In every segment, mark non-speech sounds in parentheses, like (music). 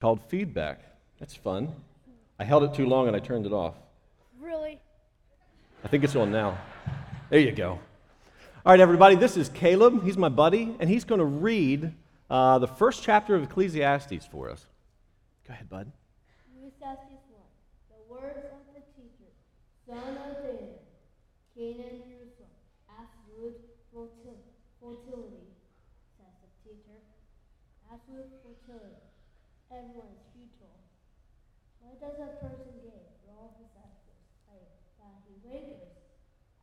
called feedback. That's fun. I held it too long and I turned it off. Really? I think it's on now. There you go. All right, everybody, this is Caleb. He's my buddy, and he's going to read uh, the first chapter of Ecclesiastes for us. Go ahead, bud. Ecclesiastes 1. The words of the teacher, son of David, in Jerusalem, absolute fertility, says the teacher. Absolute fertility. Everyone is futile. What does a person gain for all his efforts that he wagers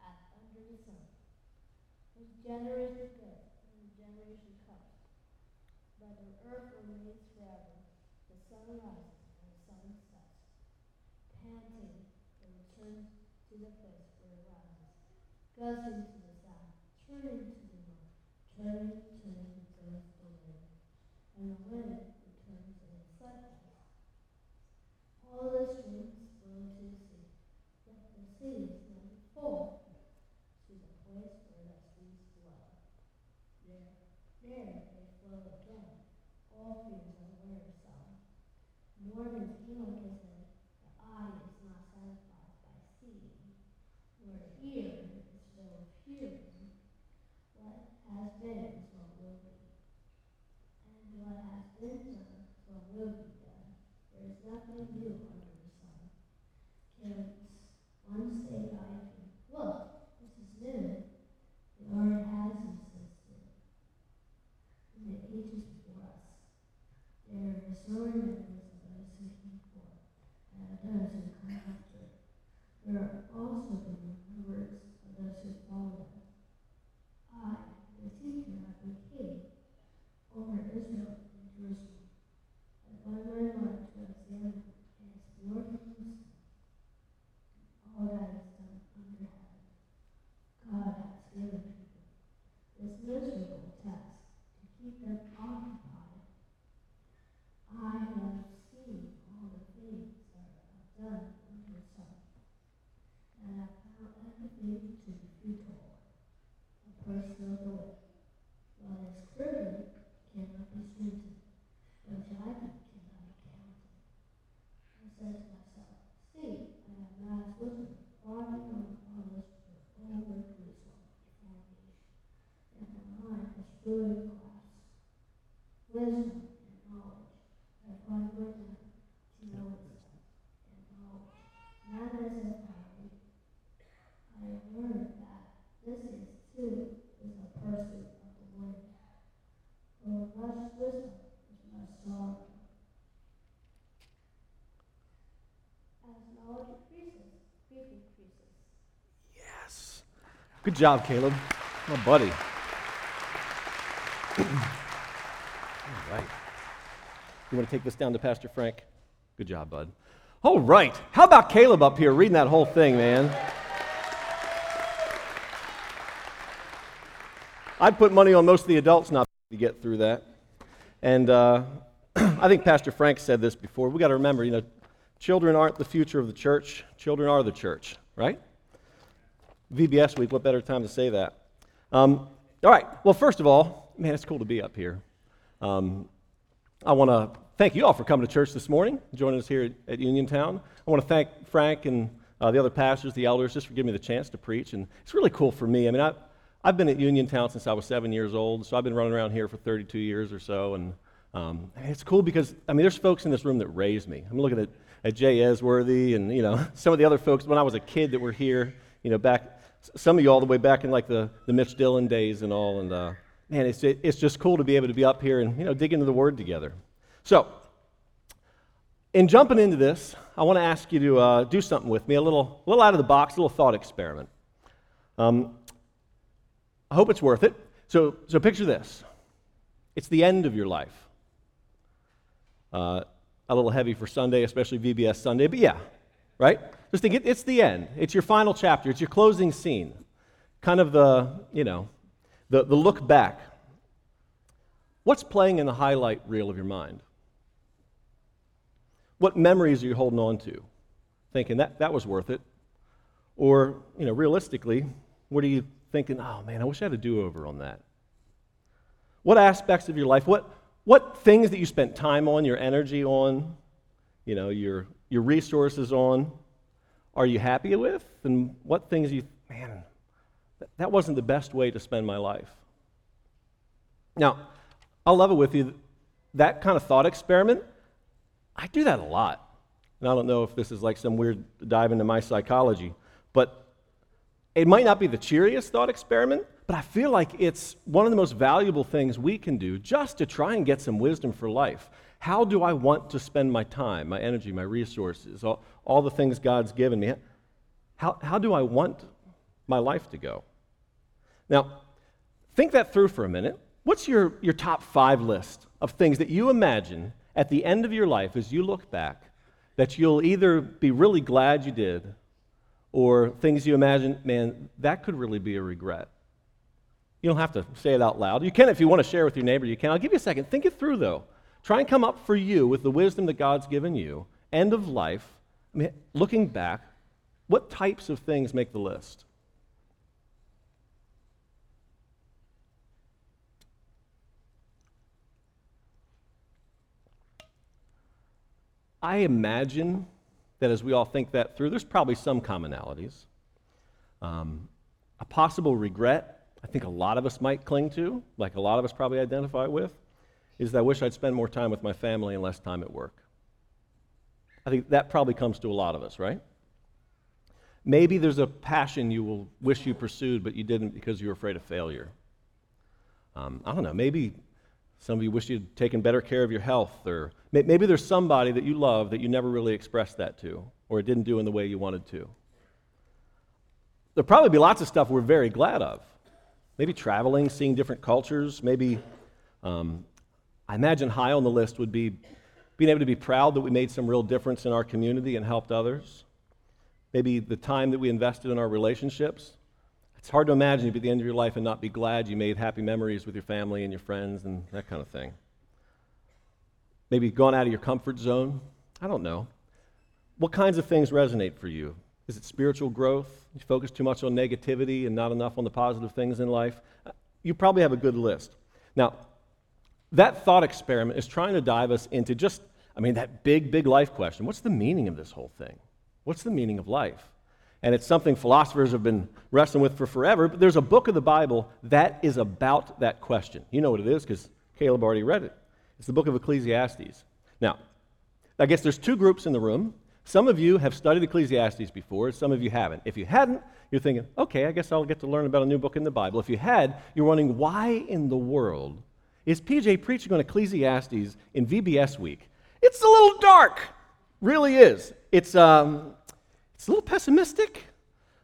at under the sun? His generation goes, and his generation comes. But the earth remains forever. The sun rises and the sun sets. Panting, it returns to the place where it rises. Gushing to the south, turning to the north, turning, turning, goes the wind. And the wind returns in its cycles. All the Good job, Caleb. My buddy. All right. You want to take this down to Pastor Frank? Good job, bud. All right. How about Caleb up here reading that whole thing, man? I'd put money on most of the adults not to get through that. And uh, (clears throat) I think Pastor Frank said this before. We've got to remember, you know, children aren't the future of the church, children are the church, right? VBS week, what better time to say that? Um, all right, well, first of all, man, it's cool to be up here. Um, I want to thank you all for coming to church this morning, joining us here at, Uniontown. I want to thank Frank and uh, the other pastors, the elders, just for giving me the chance to preach. And it's really cool for me. I mean, I, I've been at Uniontown since I was seven years old, so I've been running around here for 32 years or so. And um, it's cool because, I mean, there's folks in this room that raised me. I'm looking at, at Jay Esworthy and, you know, (laughs) some of the other folks when I was a kid that were here, you know, back, some of you all the way back in like the, the Mitch Dillon days and all. And, uh, man, it's, it's just cool to be able to be up here and, you know, dig into the Word together. So, in jumping into this, I want to ask you to uh, do something with me, a little, a little out of the box, a little thought experiment. Um, I hope it's worth it. So, so picture this it's the end of your life. Uh, a little heavy for Sunday, especially VBS Sunday, but yeah, right? Just think it, it's the end. It's your final chapter. It's your closing scene. Kind of the, you know, the, the look back. What's playing in the highlight reel of your mind? What memories are you holding on to? Thinking that, that was worth it. Or, you know, realistically, what are you thinking, oh man, I wish I had a do over on that? What aspects of your life, what, what things that you spent time on, your energy on, you know, your, your resources on, are you happy with? And what things you, man, that wasn't the best way to spend my life. Now, I'll level with you, that kind of thought experiment, I do that a lot. And I don't know if this is like some weird dive into my psychology, but it might not be the cheeriest thought experiment, but I feel like it's one of the most valuable things we can do just to try and get some wisdom for life. How do I want to spend my time, my energy, my resources, all, all the things God's given me? How, how do I want my life to go? Now, think that through for a minute. What's your, your top five list of things that you imagine at the end of your life as you look back that you'll either be really glad you did or things you imagine, man, that could really be a regret? You don't have to say it out loud. You can if you want to share with your neighbor, you can. I'll give you a second. Think it through, though. Try and come up for you with the wisdom that God's given you. End of life. I mean, looking back, what types of things make the list? I imagine that as we all think that through, there's probably some commonalities. Um, a possible regret, I think a lot of us might cling to, like a lot of us probably identify with, is that I wish I'd spend more time with my family and less time at work. I think that probably comes to a lot of us, right? Maybe there's a passion you will wish you pursued, but you didn't because you were afraid of failure. Um, I don't know. Maybe some of you wish you'd taken better care of your health, or maybe there's somebody that you love that you never really expressed that to, or it didn't do in the way you wanted to. There'll probably be lots of stuff we're very glad of. Maybe traveling, seeing different cultures. Maybe, um, I imagine high on the list would be being able to be proud that we made some real difference in our community and helped others. Maybe the time that we invested in our relationships. It's hard to imagine you'd be at the end of your life and not be glad you made happy memories with your family and your friends and that kind of thing. Maybe gone out of your comfort zone. I don't know. What kinds of things resonate for you? Is it spiritual growth? You focus too much on negativity and not enough on the positive things in life? You probably have a good list. Now, that thought experiment is trying to dive us into just, I mean, that big, big life question. What's the meaning of this whole thing? What's the meaning of life? And it's something philosophers have been wrestling with for forever, but there's a book of the Bible that is about that question. You know what it is because Caleb already read it. It's the book of Ecclesiastes. Now, I guess there's two groups in the room. Some of you have studied Ecclesiastes before, some of you haven't. If you hadn't, you're thinking, okay, I guess I'll get to learn about a new book in the Bible. If you had, you're wondering, why in the world is PJ preaching on Ecclesiastes in VBS week? It's a little dark, really is. It's, um, it's a little pessimistic.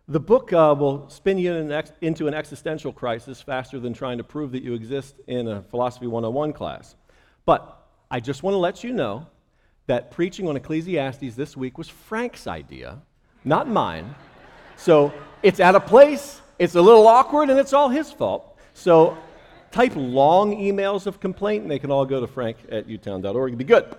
The book uh, will spin you in ex- into an existential crisis faster than trying to prove that you exist in a Philosophy 101 class. But I just want to let you know that preaching on Ecclesiastes this week was Frank's idea, not mine. So it's out of place, it's a little awkward, and it's all his fault. So type long emails of complaint, and they can all go to frank at utown.org. It'd be good.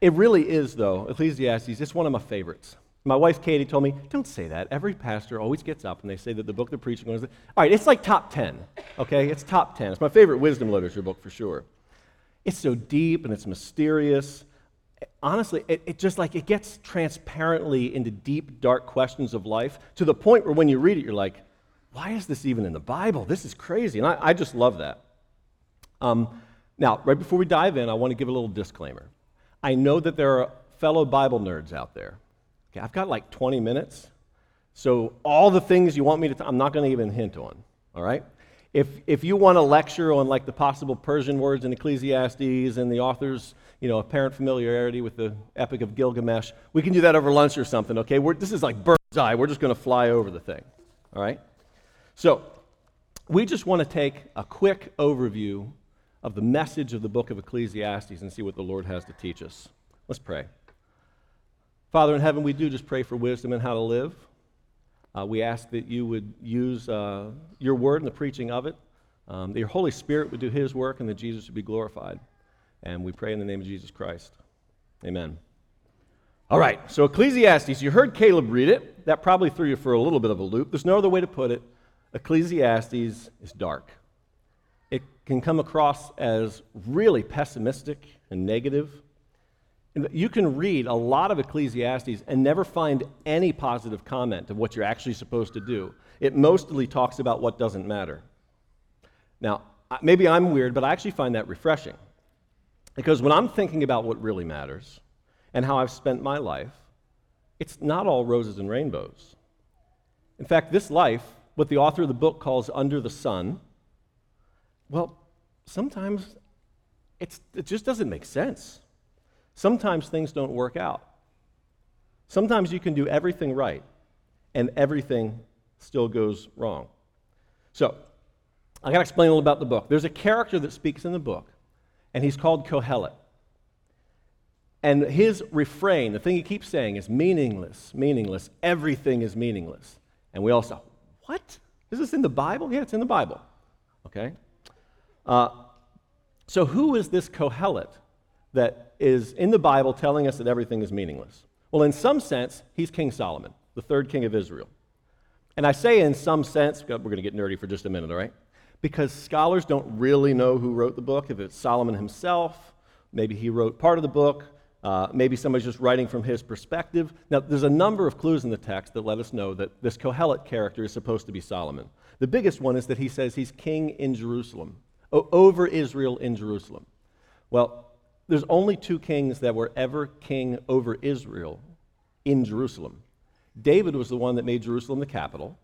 It really is, though, Ecclesiastes, it's one of my favorites. My wife Katie told me, don't say that. Every pastor always gets up and they say that the book they're preaching on is. All right, it's like top 10, okay? It's top 10. It's my favorite wisdom literature book for sure. It's so deep and it's mysterious. Honestly, it, it just like it gets transparently into deep, dark questions of life to the point where when you read it, you're like, why is this even in the Bible? This is crazy. And I, I just love that. Um, now, right before we dive in, I want to give a little disclaimer. I know that there are fellow Bible nerds out there. Okay, I've got like 20 minutes, so all the things you want me to, I'm not going to even hint on, all right? If, if you want a lecture on like the possible Persian words in Ecclesiastes and the author's, you know, apparent familiarity with the Epic of Gilgamesh, we can do that over lunch or something, okay? We're, this is like bird's eye. We're just going to fly over the thing, all right? So, we just want to take a quick overview of the message of the book of Ecclesiastes and see what the Lord has to teach us. Let's pray. Father in heaven, we do just pray for wisdom and how to live. Uh, we ask that you would use uh, your word and the preaching of it, um, that your Holy Spirit would do his work, and that Jesus would be glorified. And we pray in the name of Jesus Christ. Amen. All right, so Ecclesiastes, you heard Caleb read it. That probably threw you for a little bit of a loop. There's no other way to put it. Ecclesiastes is dark. it can come across as really pessimistic and negative. You can read a lot of Ecclesiastes and never find any positive comment of what you're actually supposed to do. It mostly talks about what doesn't matter. Now, maybe I'm weird, but I actually find that refreshing. Because when I'm thinking about what really matters and how I've spent my life, it's not all roses and rainbows. In fact, this life, what the author of the book calls under the sun, well, sometimes it just doesn't make sense. Sometimes things don't work out. Sometimes you can do everything right, and everything still goes wrong. So, I got to explain a little about the book. There's a character that speaks in the book, and he's called Kohelet. And his refrain, the thing he keeps saying, is meaningless, meaningless. Everything is meaningless. And we all say, What? Is this in the Bible? Yeah, it's in the Bible. Okay? Uh, so, who is this Kohelet that is in the Bible telling us that everything is meaningless? Well, in some sense, he's King Solomon, the third king of Israel. And I say in some sense, we're going to get nerdy for just a minute, all right? Because scholars don't really know who wrote the book, if it's Solomon himself, maybe he wrote part of the book, uh, maybe somebody's just writing from his perspective. Now, there's a number of clues in the text that let us know that this Kohelet character is supposed to be Solomon. The biggest one is that he says he's king in Jerusalem, over Israel in Jerusalem. Well, there's only two kings that were ever king over Israel in Jerusalem. David was the one that made Jerusalem the capital.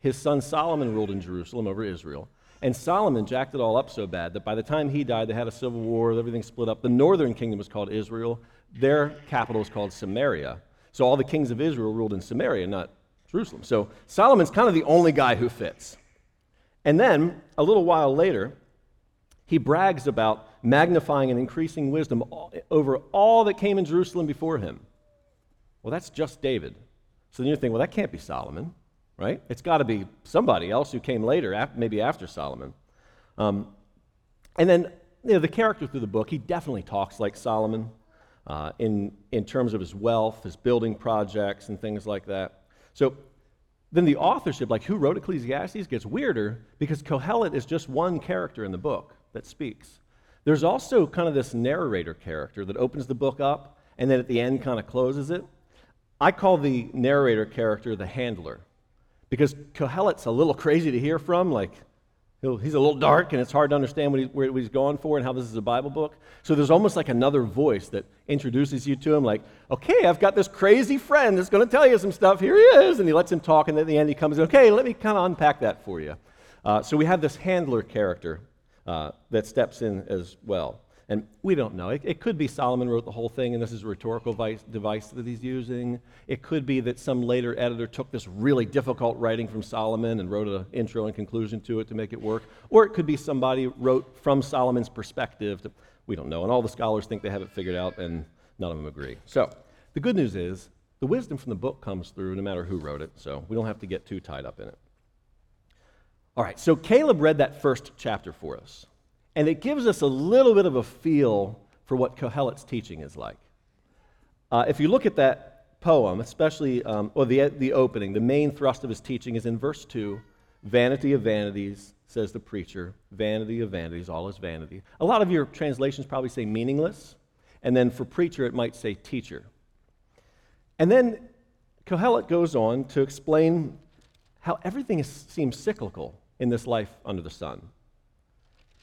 His son Solomon ruled in Jerusalem over Israel. And Solomon jacked it all up so bad that by the time he died, they had a civil war, everything split up. The northern kingdom was called Israel, their capital is called Samaria. So all the kings of Israel ruled in Samaria, not Jerusalem. So Solomon's kind of the only guy who fits. And then, a little while later, he brags about magnifying and increasing wisdom over all that came in Jerusalem before him. Well, that's just David. So then you think, well, that can't be Solomon, right? It's got to be somebody else who came later, maybe after Solomon. Um, and then, you know, the character through the book, he definitely talks like Solomon uh, in, in terms of his wealth, his building projects, and things like that. So then the authorship, like who wrote Ecclesiastes, gets weirder because Kohelet is just one character in the book that speaks. There's also kind of this narrator character that opens the book up and then at the end kind of closes it. I call the narrator character the handler because Kohelet's a little (laughs) crazy to hear from. Like, he's a little dark and it's hard to understand what, he, where he's going for and how this is a Bible book. So there's almost like another voice that introduces you to him, like, okay, I've got this crazy friend that's going to tell you some stuff. Here he is. And he lets him talk. And at the end, he comes in, okay, let me kind of unpack that for you. Uh, so we have this handler character uh, that steps in as well. And we don't know. It, it, could be Solomon wrote the whole thing and this is a rhetorical vice, device that he's using. It could be that some later editor took this really difficult writing from Solomon and wrote an intro and conclusion to it to make it work. Or it could be somebody wrote from Solomon's perspective. To, we don't know. And all the scholars think they have it figured out and none of them agree. So the good news is the wisdom from the book comes through no matter who wrote it. So we don't have to get too tied up in it. All right, so Caleb read that first chapter for us. And it gives us a little bit of a feel for what Kohelet's teaching is like. Uh, if you look at that poem, especially, um, or the, the opening, the main thrust of his teaching is in verse 2 Vanity of vanities, says the preacher. Vanity of vanities, all is vanity. A lot of your translations probably say meaningless. And then for preacher, it might say teacher. And then Kohelet goes on to explain how everything is, seems cyclical in this life under the sun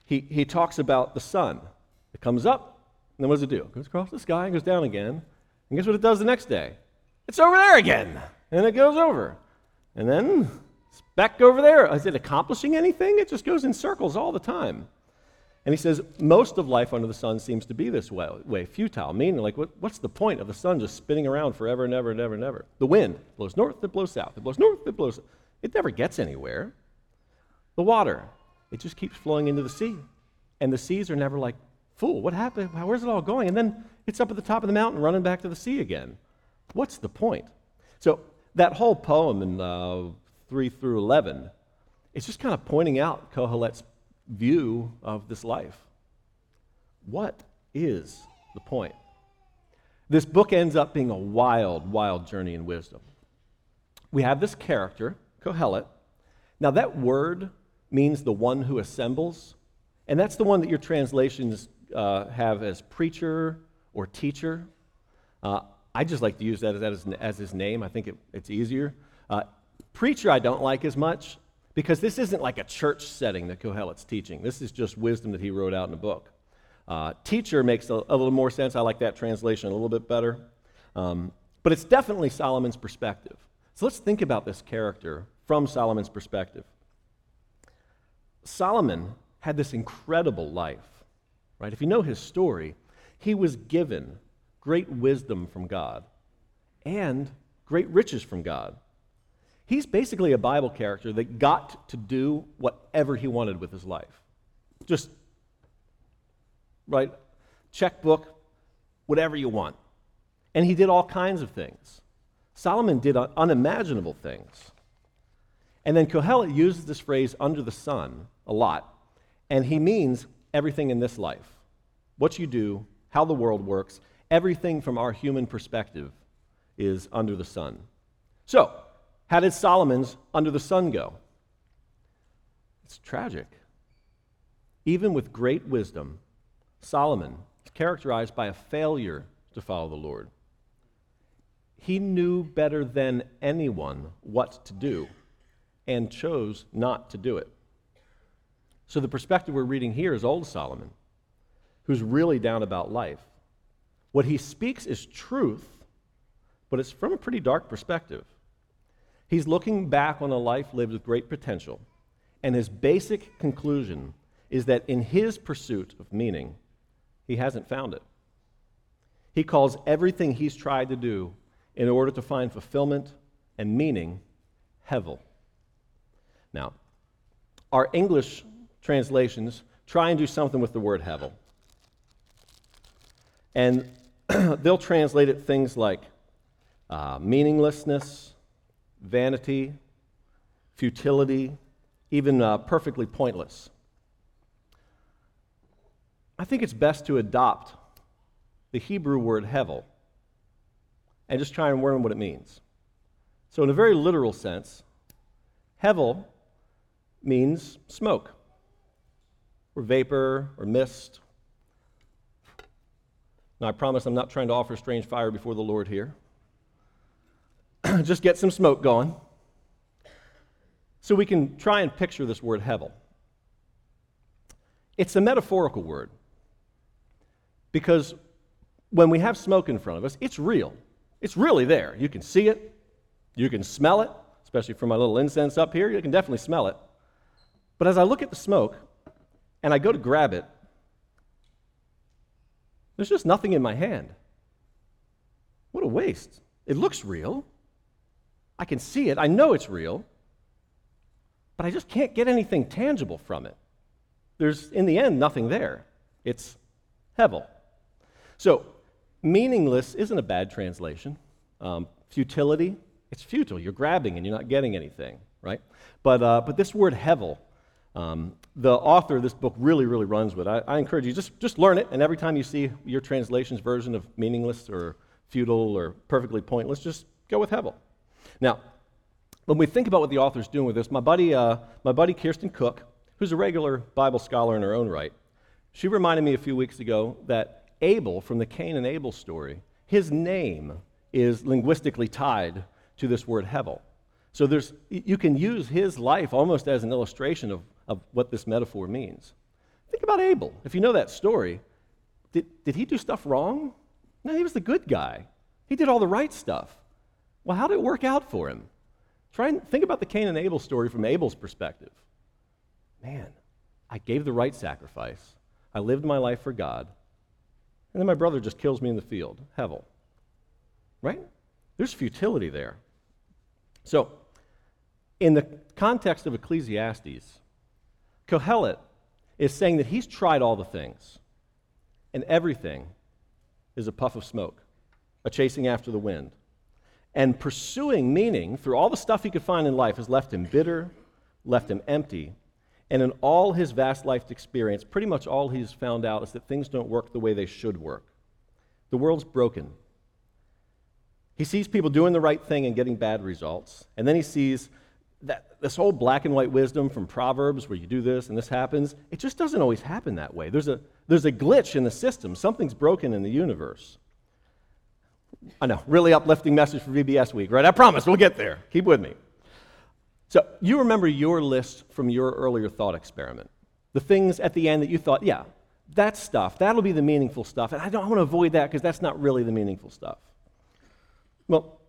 he, he talks about the sun. It comes up, and then what does it do? It goes across the sky and goes down again. And guess what it does the next day? It's over there again. And it goes over. And then it's back over there. Is it accomplishing anything? It just goes in circles all the time. And he says, most of life under the sun seems to be this way, way futile, meaning, like, what, what's the point of the sun just spinning around forever and ever and ever and ever? The wind blows north, it blows south. It blows north, it blows. It never gets anywhere. The water, it just keeps flowing into the sea. And the seas are never like, fool, what happened? Where's it all going? And then it's up at the top of the mountain running back to the sea again. What's the point? So that whole poem in uh, 3 through 11, it's just kind of pointing out Kohelet's view of this life. What is the point? This book ends up being a wild, wild journey in wisdom. We have this character, Kohelet. Now, that word means the one who assembles. And that's the one that your translations uh, have as preacher or teacher. Uh, I just like to use that as, as, as his name. I think it, it's easier. Uh, preacher, I don't like as much because this isn't like a church setting that Kohelet's teaching. This is just wisdom that he wrote out in a book. Uh, teacher makes a, a, little more sense. I like that translation a little bit better. Um, but it's definitely Solomon's perspective. So let's think about this character from Solomon's perspective. Solomon had this incredible life, right? If you know his story, he was given great wisdom from God and great riches from God. He's basically a Bible character that got to do whatever he wanted with his life. Just, right? Checkbook, whatever you want. And he did all kinds of things. Solomon did unimaginable things. And then Kohelet uses this phrase, under the sun, a lot. And he means everything in this life what you do, how the world works, everything from our human perspective is under the sun. So, how did Solomon's under the sun go? It's tragic. Even with great wisdom, Solomon is characterized by a failure to follow the Lord. He knew better than anyone what to do and chose not to do it. So, the perspective we're reading here is old Solomon, who's really down about life. What he speaks is truth, but it's from a pretty dark perspective. He's looking back on a life lived with great potential, and his basic conclusion is that in his pursuit of meaning, he hasn't found it. He calls everything he's tried to do in order to find fulfillment and meaning hevel. Now, our English translations try and do something with the word hevel. And (clears throat) they'll translate it things like uh, meaninglessness, vanity, futility, even uh, perfectly pointless. I think it's best to adopt the Hebrew word hevel and just try and learn what it means. So, in a very literal sense, hevel means smoke, or vapor, or mist. Now, I promise I'm not trying to offer strange fire before the Lord here. (clears throat) just get some smoke going. So we can try and picture this word hevel. It's a metaphorical word because when we have smoke in front of us, it's real. It's really there. You can see it, you can smell it, especially from my little incense up here, you can definitely smell it. But as I look at the smoke and I go to grab it, there's just nothing in my hand. What a waste. It looks real. I can see it, I know it's real, but I just can't get anything tangible from it. There's, in the end, nothing there. It's Hevel. So, meaningless isn't a bad translation. Um, futility, it's futile. You're grabbing and you're not getting anything, right? But, uh, but this word Hevel, um, the author of this book really, really runs with. I, I encourage you, just, just learn it, and every time you see your translation's version of meaningless or futile or perfectly pointless, just go with Hevel. Now, when we think about what the author's doing with this, my buddy, uh, my buddy Kirsten Cook, who's a regular Bible scholar in her own right, she reminded me a few weeks ago that Abel, from the Cain and Abel story, his name is linguistically tied to this word Hevel. So there's, you can use his life almost as an illustration of, of what this metaphor means. Think about Abel. If you know that story, did, did he do stuff wrong? No, he was the good guy. He did all the right stuff. Well, how did it work out for him? Try and think about the Cain and Abel story from Abel's perspective. Man, I gave the right sacrifice. I lived my life for God. And then my brother just kills me in the field. Hevel. Right? There's futility there. So, in the context of Ecclesiastes, Kohelet is saying that he's tried all the things, and everything is a puff of smoke, a chasing after the wind. And pursuing meaning through all the stuff he could find in life has left him bitter, left him empty. And in all his vast life experience, pretty much all he's found out is that things don't work the way they should work. The world's broken. He sees people doing the right thing and getting bad results. And then he sees that this whole black and white wisdom from Proverbs where you do this and this happens, it just doesn't always happen that way. There's a, there's a glitch in the system, something's broken in the universe. I know, really uplifting message for VBS week, right? I promise we'll get there. Keep with me. So, you remember your list from your earlier thought experiment. The things at the end that you thought, yeah, that stuff, that'll be the meaningful stuff. And I don't want to avoid that because that's not really the meaningful stuff. Well,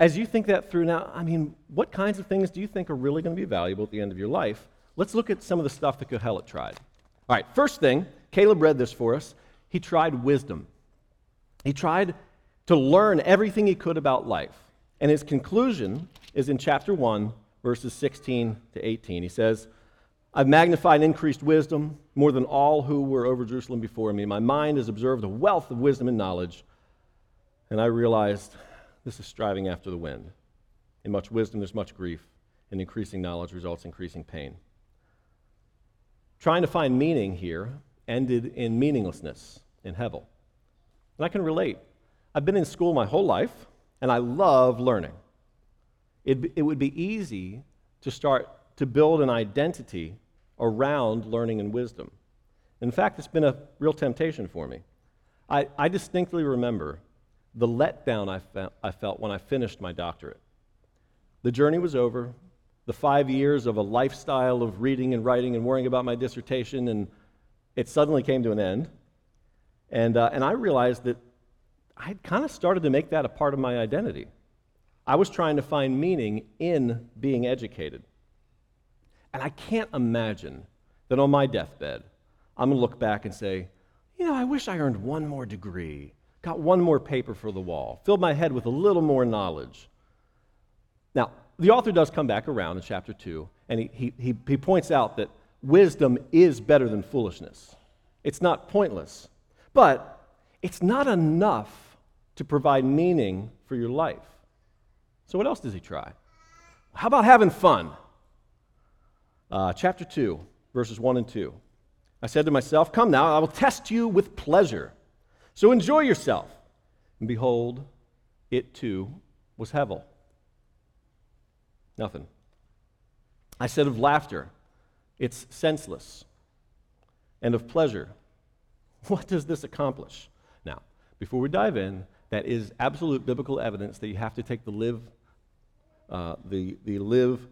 as you think that through now, I mean, what kinds of things do you think are really going to be valuable at the end of your life? Let's look at some of the stuff that Kohelet tried. All right, first thing, Caleb read this for us. He tried wisdom. He tried to learn everything he could about life. And his conclusion is in chapter 1, verses 16 to 18. He says, I've magnified and increased wisdom more than all who were over Jerusalem before me. My mind has observed a wealth of wisdom and knowledge. And I realized this is striving after the wind. In much wisdom, there's much grief. In increasing knowledge results increasing pain. Trying to find meaning here ended in meaninglessness in Hevel. And I can relate. I've been in school my whole life, and I love learning. It, it would be easy to start to build an identity around learning and wisdom. In fact, it's been a real temptation for me. I, I distinctly remember the letdown I, fe- I felt when I finished my doctorate. The journey was over. The five years of a lifestyle of reading and writing and worrying about my dissertation, and it suddenly came to an end. And, uh, and I realized that I had kind of started to make that a part of my identity. I was trying to find meaning in being educated. And I can't imagine that on my deathbed, I'm going to look back and say, you know, I wish I earned one more degree got one more paper for the wall, filled my head with a little more knowledge. Now, the author does come back around in chapter 2, and he, he, he, he points out that wisdom is better than foolishness. It's not pointless, but it's not enough to provide meaning for your life. So, what else does he try? How about having fun? Uh, chapter 2, verses 1 and 2. I said to myself, Come now, I will test you with pleasure. So enjoy yourself. And behold, it too was Hevel. Nothing. I said of laughter, it's senseless. And of pleasure, what does this accomplish? Now, before we dive in, that is absolute biblical evidence that you have to take the live, uh, the, the live,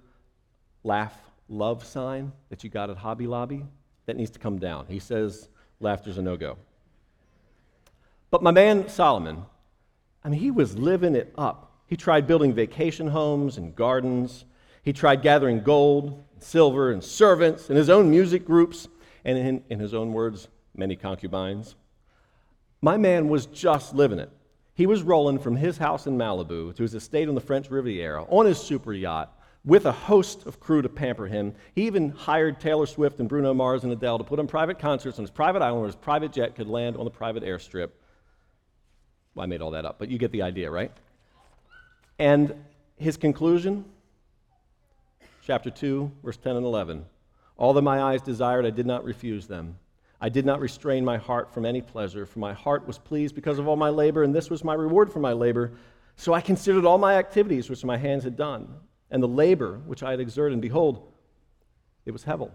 laugh, love sign that you got at Hobby Lobby. That needs to come down. He says laughter's a no go. But my man Solomon, I mean, he was living it up. He tried building vacation homes and gardens. He tried gathering gold, and silver, and servants, and his own music groups, and in, in his own words, many concubines. My man was just living it. He was rolling from his house in Malibu to his estate on the French Riviera on his super yacht with a host of crew to pamper him. He even hired Taylor Swift and Bruno Mars and Adele to put on private concerts on his private island where his private jet could land on the private airstrip well, I made all that up, but you get the idea, right? And his conclusion, chapter 2, verse 10 and 11. All that my eyes desired, I did not refuse them. I did not restrain my heart from any pleasure, for my heart was pleased because of all my labor, and this was my reward for my labor. So I considered all my activities which my hands had done, and the labor which I had exerted, and behold, it was Hevel.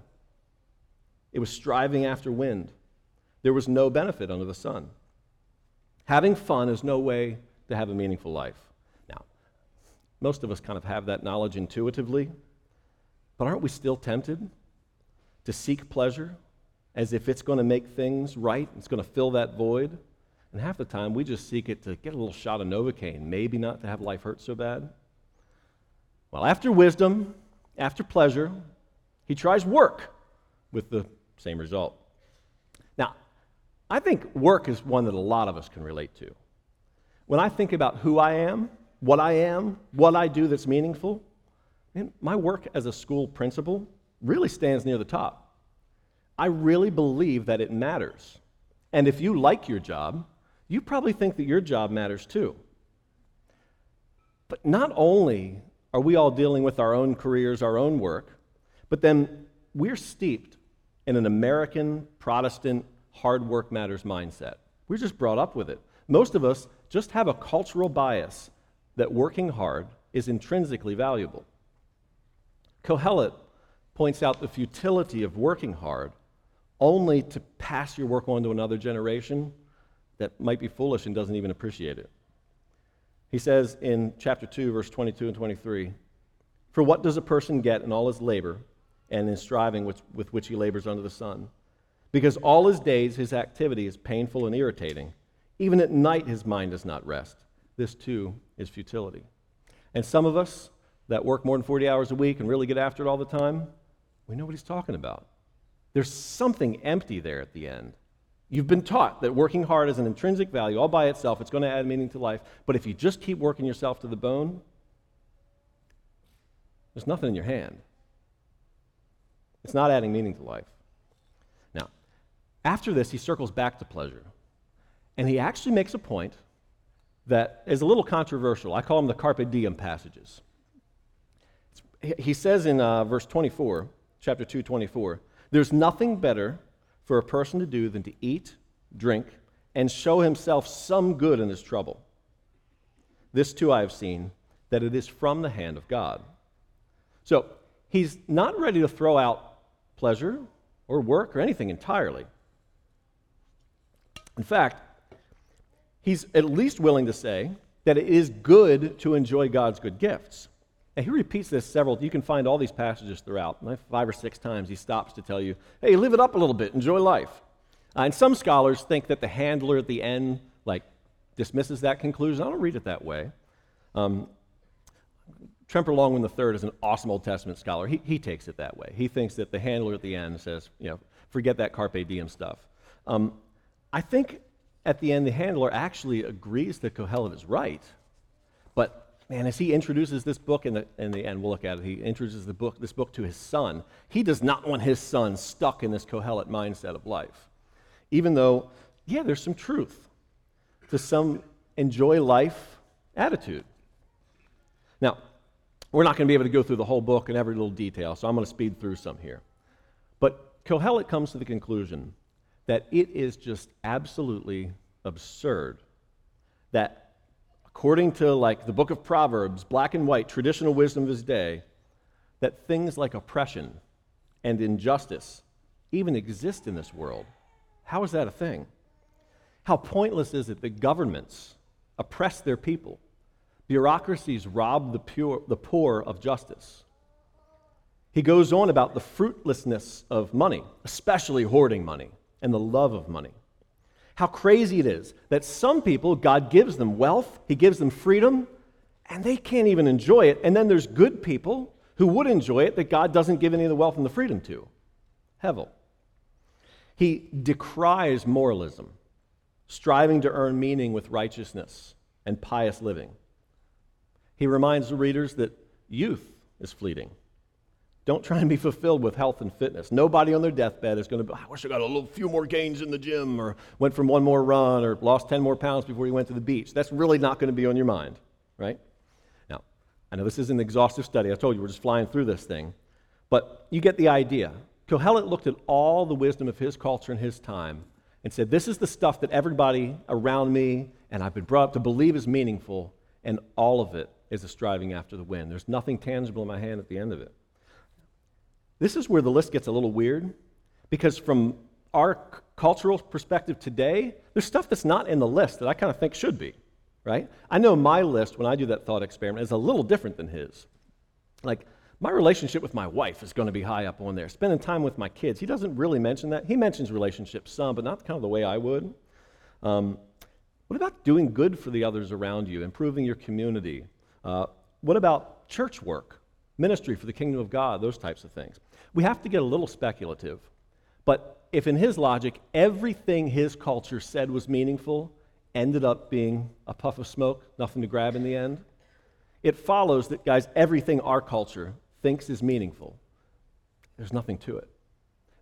It was striving after wind. There was no benefit under the sun. Having fun is no way to have a meaningful life. Now, most of us kind of have that knowledge intuitively, but aren't we still tempted to seek pleasure as if it's going to make things right? It's going to fill that void? And half the time, we just seek it to get a little shot of Novocaine, maybe not to have life hurt so bad. Well, after wisdom, after pleasure, he tries work with the same result. I think work is one that a lot of us can relate to. When I think about who I am, what I am, what I do that's meaningful, man, my work as a school principal really stands near the top. I really believe that it matters. And if you like your job, you probably think that your job matters too. But not only are we all dealing with our own careers, our own work, but then we're steeped in an American Protestant hard work matters mindset. We're just brought up with it. Most of us just have a cultural bias that working hard is intrinsically valuable. Kohelet points out the futility of working hard only to pass your work on to another generation that might be foolish and doesn't even appreciate it. He says in chapter 2, verse 22 and 23 For what does a person get in all his labor and in striving with, with which he labors under the sun? Because all his days his activity is painful and irritating. Even at night his mind does not rest. This too is futility. And some of us that work more than 40 hours a week and really get after it all the time, we know what he's talking about. There's something empty there at the end. You've been taught that working hard is an intrinsic value all by itself. It's going to add meaning to life. But if you just keep working yourself to the bone, there's nothing in your hand. It's not adding meaning to life. After this, he circles back to pleasure. And he actually makes a point that is a little controversial. I call them the carpe diem passages. He says in uh, verse 24, chapter 2, 24, there's nothing better for a person to do than to eat, drink, and show himself some good in his trouble. This too I have seen, that it is from the hand of God. So he's not ready to throw out pleasure or work or anything entirely. In fact, he's at least willing to say that it is good to enjoy God's good gifts. And he repeats this several, you can find all these passages throughout. Five or six times he stops to tell you, hey, live it up a little bit, enjoy life. Uh, and some scholars think that the handler at the end, like, dismisses that conclusion. I don't read it that way. Um, Tremper Longman III is an awesome Old Testament scholar. He, he takes it that way. He thinks that the handler at the end says, you know, forget that carpe diem stuff. Um, I think at the end, the handler actually agrees that Kohelet is right. But man, as he introduces this book in the, in the end, we'll look at it, he introduces the book, this book to his son. He does not want his son stuck in this Kohelet mindset of life. Even though, yeah, there's some truth to some enjoy life attitude. Now, we're not going to be able to go through the whole book and every little detail, so I'm going to speed through some here. But Kohelet comes to the conclusion that it is just absolutely absurd that according to like the book of Proverbs, black and white, traditional wisdom of his day, that things like oppression and injustice even exist in this world. How is that a thing? How pointless is it that governments oppress their people? Bureaucracies rob the, pure, the poor of justice. He goes on about the fruitlessness of money, especially hoarding money, and the love of money how crazy it is that some people, God gives them wealth, He gives them freedom, and they can't even enjoy it. And then there's good people who would enjoy it that God doesn't give any of the wealth and the freedom to. Hevel. He decries moralism, striving to earn meaning with righteousness and pious living. He reminds the readers that youth is fleeting. Don't try and be fulfilled with health and fitness. Nobody on their deathbed is going to be, I wish I got a little, few more gains in the gym, or went from one more run, or lost 10 more pounds before you went to the beach. That's really not going to be on your mind, right? Now, I know this is an exhaustive study. I told you we're just flying through this thing. But you get the idea. Kohelet looked at all the wisdom of his culture and his time and said, This is the stuff that everybody around me and I've been brought up to believe is meaningful, and all of it is a striving after the wind. There's nothing tangible in my hand at the end of it. This is where the list gets a little weird because, from our c- cultural perspective today, there's stuff that's not in the list that I kind of think should be, right? I know my list, when I do that thought experiment, is a little different than his. Like, my relationship with my wife is going to be high up on there. Spending time with my kids. He doesn't really mention that. He mentions relationships some, but not kind of the way I would. Um, what about doing good for the others around you, improving your community? Uh, what about church work, ministry for the kingdom of God, those types of things? we have to get a little speculative. But if in his logic, everything his culture said was meaningful ended up being a puff of smoke, nothing to grab in the end, it follows that, guys, everything our culture thinks is meaningful, there's nothing to it.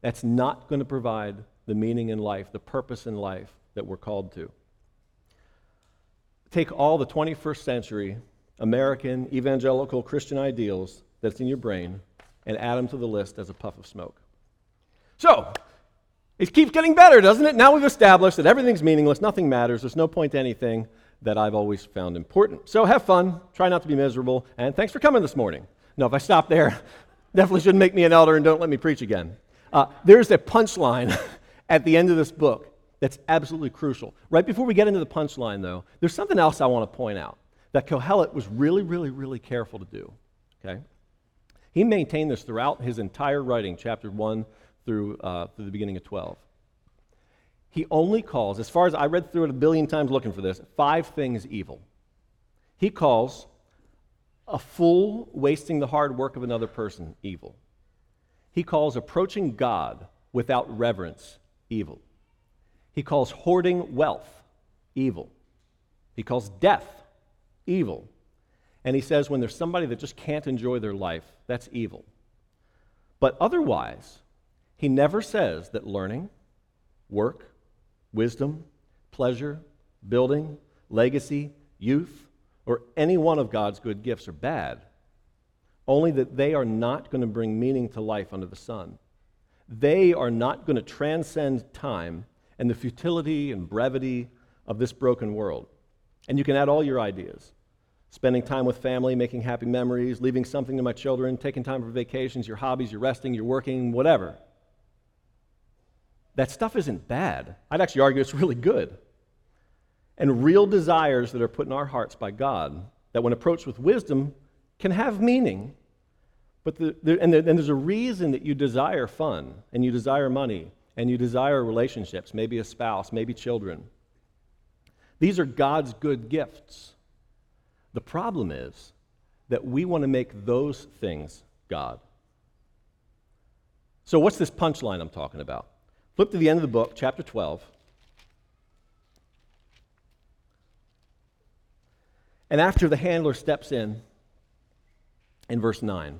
That's not going to provide the meaning in life, the purpose in life that we're called to. Take all the 21st century American evangelical Christian ideals that's in your brain and add them to the list as a puff of smoke. So, it keeps getting better, doesn't it? Now we've established that everything's meaningless, nothing matters, there's no point to anything that I've always found important. So have fun, try not to be miserable, and thanks for coming this morning. No, if I stop there, (laughs) Definitely shouldn't make me an elder and don't let me preach again. Uh, there's a punchline (laughs) at the end of this book that's absolutely crucial. Right before we get into the punchline, though, there's something else I want to point out that Kohelet was really, really, really careful to do. Okay? He maintained this throughout his entire writing, chapter 1 through, uh, through the beginning of 12. He only calls, as far as I read through it a billion times looking for this, five things evil. He calls a fool wasting the hard work of another person evil. He calls approaching God without reverence evil. He calls hoarding wealth evil. He calls death evil. And he says when there's somebody that just can't enjoy their life, that's evil. But otherwise, he never says that learning, work, wisdom, pleasure, building, legacy, youth, or any one of God's good gifts are bad, only that they are not going to bring meaning to life under the sun. They are not going to transcend time and the futility and brevity of this broken world. And you can add all your ideas spending time with family, making happy memories, leaving something to my children, taking time for vacations, your hobbies, your resting, your working, whatever. That stuff isn't bad. I'd actually argue it's (laughs) really good. And real desires that are put in our hearts by God, that when approached with wisdom, can have meaning. But the, the, and, the, and there's a reason that you desire fun, and you desire money, and you desire relationships, maybe a spouse, maybe children. These are God's good gifts. The problem is that we want to make those things God. So, what's this punchline I'm talking about? Flip to the end of the book, chapter 12. And after the handler steps in, in verse 9,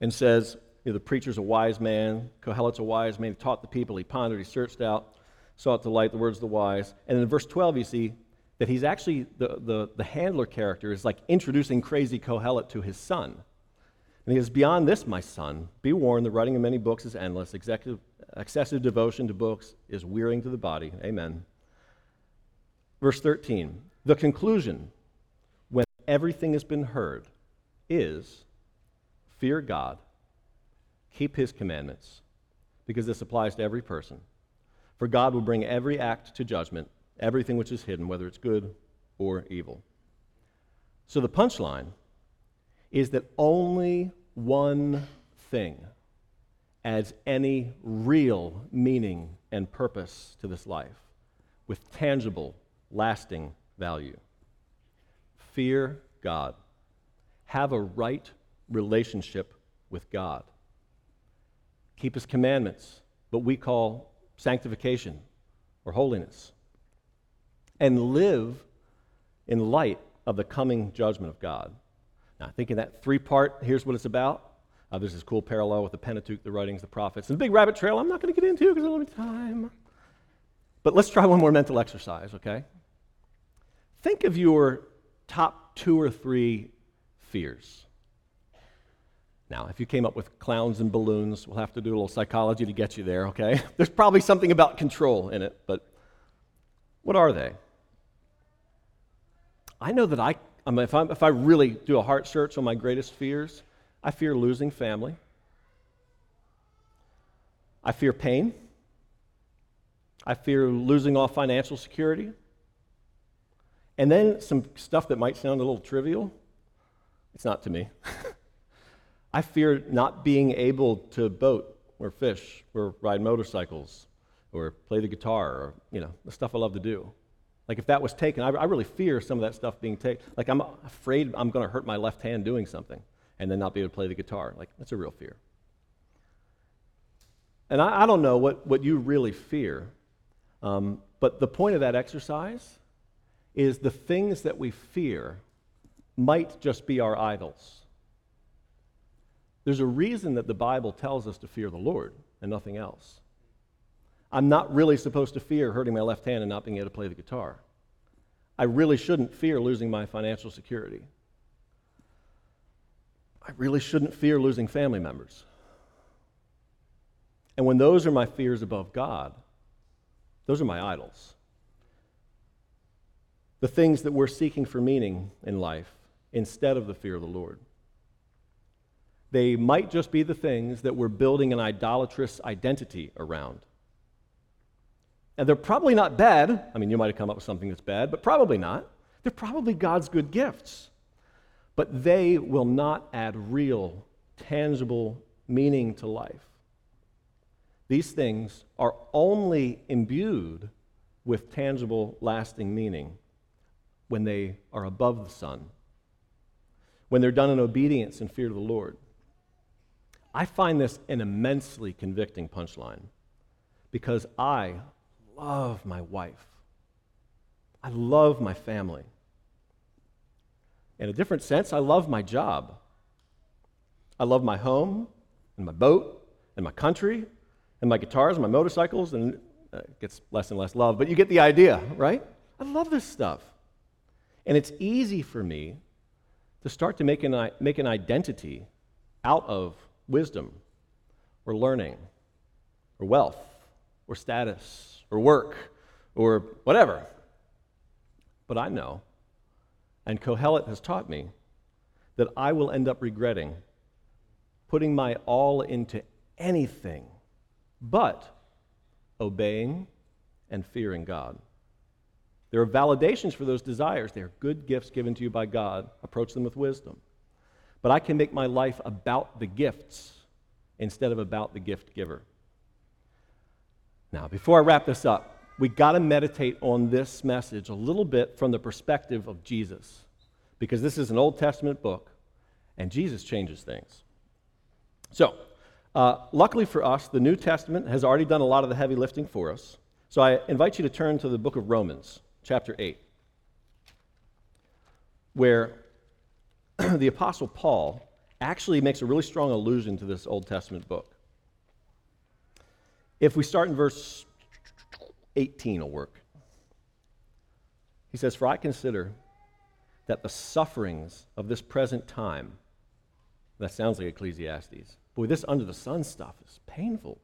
and says, you know, The preacher's a wise man, Kohelet's a wise man, he taught the people, he pondered, he searched out, sought to light the words of the wise. And in verse 12, you see, that he's actually, the, the, the handler character is like introducing crazy Kohelet to his son. And he says, Beyond this, my son, be warned, the writing of many books is endless. Excessive devotion to books is wearying to the body. Amen. Verse 13 The conclusion, when everything has been heard, is fear God, keep his commandments, because this applies to every person. For God will bring every act to judgment everything which is hidden, whether it's good or evil. So the punchline is that only one thing adds any real meaning and purpose to this life with tangible, lasting value. Fear God. Have a right relationship with God. Keep His commandments, what we call sanctification or holiness and live in light of the coming judgment of God. Now, thinking that three part, here's what it's about. Uh, there's this cool parallel with the Pentateuch, the writings, the prophets, and the big rabbit trail I'm not going to get into because I don't have time. But let's try one more mental exercise, okay? Think of your top two or three fears. Now, if you came up with clowns and balloons, we'll have to do a little psychology to get you there, okay? (laughs) There's probably something about control in it, but what are they? I know that I, I mean, if, i if I really do a heart search on my greatest fears, I fear losing family. I fear pain. I fear losing all financial security. And then some stuff that might sound a little trivial. It's not to me. (laughs) I fear not being able to boat or fish or ride motorcycles or play the guitar or, you know, the stuff I love to do. Like if that was taken, I, I really fear some of that stuff being taken. Like I'm afraid I'm going to hurt my left hand doing something and then not be able to play the guitar. Like that's a real fear. And I, I don't know what, what you really fear, um, but the point of that exercise is the things that we fear might just be our idols. There's a reason that the Bible tells us to fear the Lord and nothing else. I'm not really supposed to fear hurting my left hand and not being able to play the guitar. I really shouldn't fear losing my financial security. I really shouldn't fear losing family members. And when those are my fears above God, those are my idols. The things that we're seeking for meaning in life instead of the fear of the Lord. they might just be the things that we're building an idolatrous identity around. And they're probably not bad. I mean, you might have come up with something that's bad, but probably not. They're probably God's good gifts. But they will not add real, tangible meaning to life. These things are only imbued with tangible, lasting meaning when they are above the sun, when they're done in obedience and fear of the Lord. I find this an immensely convicting punchline because I love my wife. I love my family. In a different sense, I love my job. I love my home and my boat and my country and my guitars and my motorcycles, and uh, it gets less and less love, but you get the idea, right? I love this stuff. And it's easy for me to start to make an, make an identity out of wisdom or learning or wealth or status or work or whatever. But I know, and Kohelet has taught me, that I will end up regretting putting my all into anything but obeying and fearing God. There are validations for those desires. They are good gifts given to you by God. Approach them with wisdom. But I can make my life about the gifts instead of about the gift giver. Now, before I wrap this up, we got to meditate on this message a little bit from the perspective of Jesus, because this is an Old Testament book, and Jesus changes things. So, uh, luckily for us, the New Testament has already done a lot of the heavy lifting for us. So I invite you to turn to the book of Romans, chapter 8, where (clears throat) the Apostle Paul actually makes a really strong allusion to this Old Testament book. If we start in verse 18, will work. He says, For I consider that the sufferings of this present time, that sounds like Ecclesiastes, Boy, this under the sun stuff is painful.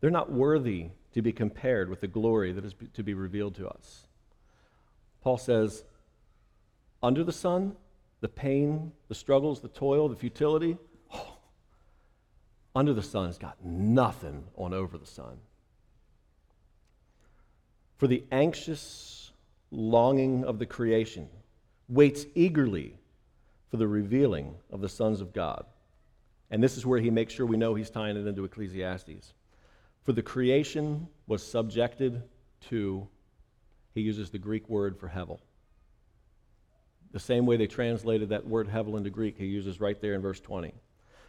They're not worthy to be compared with the glory that is to be revealed to us. Paul says, under the sun, the pain, the struggles, the toil, the futility, under the sun has got nothing on over the sun. For the anxious longing of the creation waits eagerly for the revealing of the sons of God. And this is where he makes sure we know he's tying it into Ecclesiastes. For the creation was subjected to, he uses the Greek word for hevel. The same way they translated that word hevel into Greek, he uses right there in verse 20.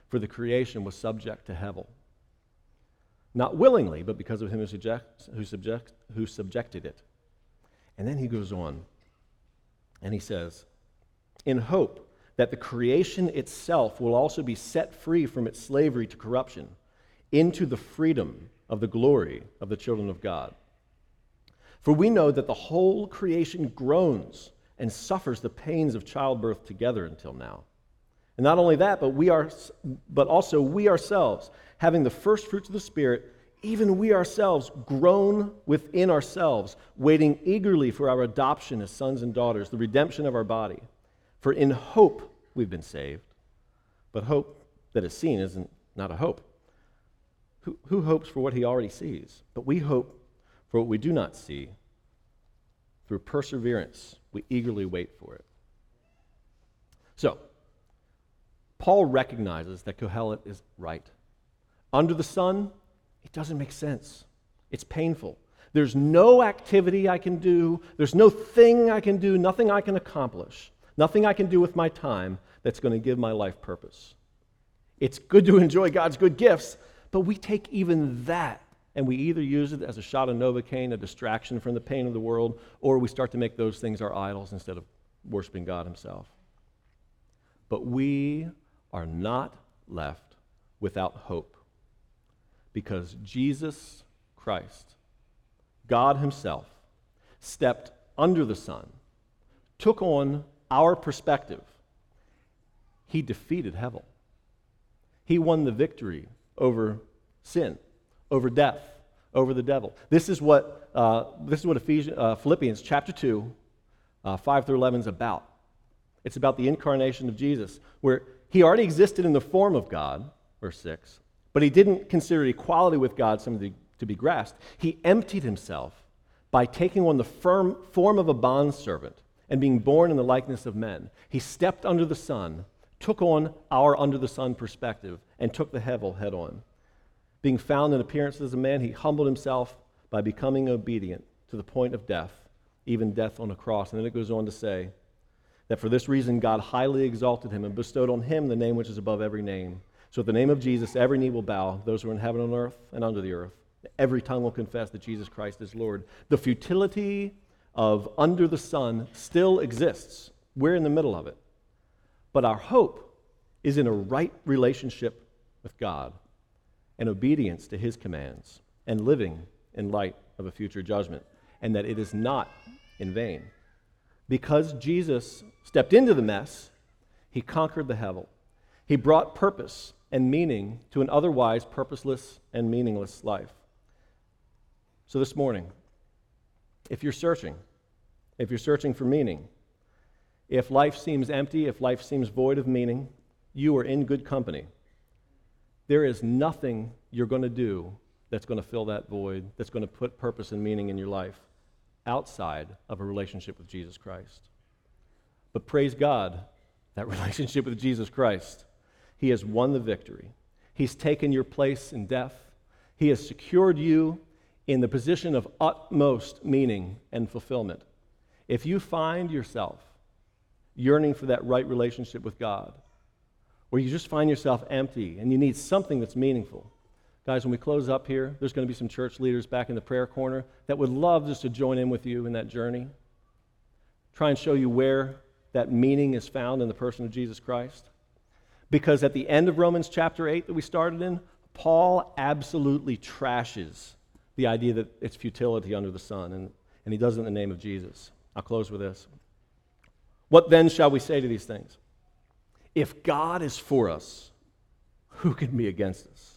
For the creation was subject to hevel. Not willingly, but because of him who, who, subject, who subjected it. And then he goes on and he says, In hope that the creation itself will also be set free from its slavery to corruption into the freedom of the glory of the children of God. For we know that the whole creation groans and suffers the pains of childbirth together until now. And not only that, but we are but also we ourselves, having the first fruits of the spirit, even we ourselves groan within ourselves, waiting eagerly for our adoption as sons and daughters, the redemption of our body. For in hope we've been saved. But hope that is seen isn't not a hope. Who, who hopes for what he already sees? But we hope for what we do not see. Through perseverance, we eagerly wait for it. So, Paul recognizes that Kohelet is right. Under the sun, it doesn't make sense. It's painful. There's no activity I can do, there's no thing I can do, nothing I can accomplish Nothing I can do with my time that's going to give my life purpose. It's good to enjoy God's good gifts, but we take even that and we either use it as a shot of Novocaine, a distraction from the pain of the world, or we start to make those things our idols instead of worshiping God Himself. But we are not left without hope because Jesus Christ, God Himself, stepped under the sun, took on our perspective, he defeated Hevel. He won the victory over sin, over death, over the devil. This is what, uh, this is what Ephesians, uh, Philippians chapter 2, uh, 5 through 11 is about. It's about the incarnation of Jesus, where he already existed in the form of God, verse 6, but he didn't consider equality with God something to be grasped. He emptied himself by taking on the firm form of a bondservant and being born in the likeness of men. He stepped under the sun, took on our under the sun perspective, and took the hevel head on. Being found in appearance as a man, he humbled himself by becoming obedient to the point of death, even death on a cross. And then it goes on to say that for this reason God highly exalted him and bestowed on him the name which is above every name. So at the name of Jesus, every knee will bow, those who are in heaven and earth and under the earth. Every tongue will confess that Jesus Christ is Lord. The futility of under the sun still exists. We're in the middle of it. But our hope is in a right relationship with God and obedience to his commands and living in light of a future judgment, and that it is not in vain. Because Jesus stepped into the mess, he conquered the hevel. He brought purpose and meaning to an otherwise purposeless and meaningless life. So this morning, if you're searching, if you're searching for meaning, if life seems empty, if life seems void of meaning, you are in good company. There is nothing you're going to do that's going to fill that void, that's going to put purpose and meaning in your life outside of a relationship with Jesus Christ. But praise God, that (laughs) relationship with Jesus Christ, He has won the victory. He's taken your place in death. He has secured you in the position of utmost meaning and fulfillment. If you find yourself yearning for that right relationship with God, or you just find yourself empty and you need something that's meaningful, guys, when we close up here, there's going to be some church leaders back in the prayer corner that would love just to join in with you in that journey. Try and show you where that meaning is found in the person of Jesus Christ. Because at the end of Romans chapter 8 that we started in, Paul absolutely trashes the idea that it's futility under the sun, and, and he does it in the name of Jesus. I'll close with this. What then shall we say to these things? If God is for us, who can be against us?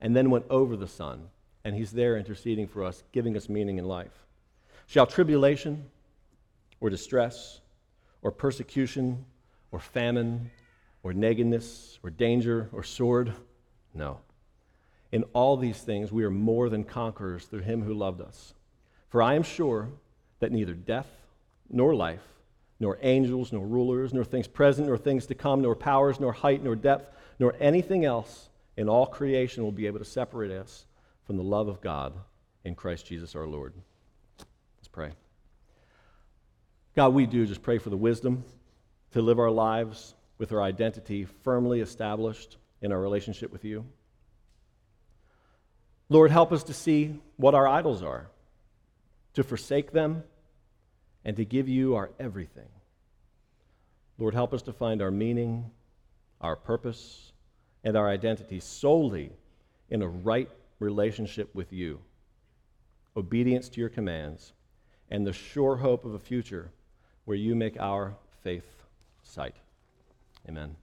and then went over the sun, and he's there interceding for us, giving us meaning in life. Shall tribulation, or distress, or persecution, or famine, or nakedness, or danger, or sword? No. In all these things, we are more than conquerors through him who loved us. For I am sure that neither death nor life, nor angels, nor rulers, nor things present, nor things to come, nor powers, nor height, nor depth, nor anything else in all creation will be able to separate us from the love of God in Christ Jesus our Lord. Let's pray. God, we do just pray for the wisdom to live our lives with our identity firmly established in our relationship with you. Lord, help us to see what our idols are, to forsake them, and to give you our everything. Lord, help us to find our meaning, our purpose, and our identity solely in a right relationship with you, obedience to your commands, and the sure hope of a future where you make our faith sight. Amen.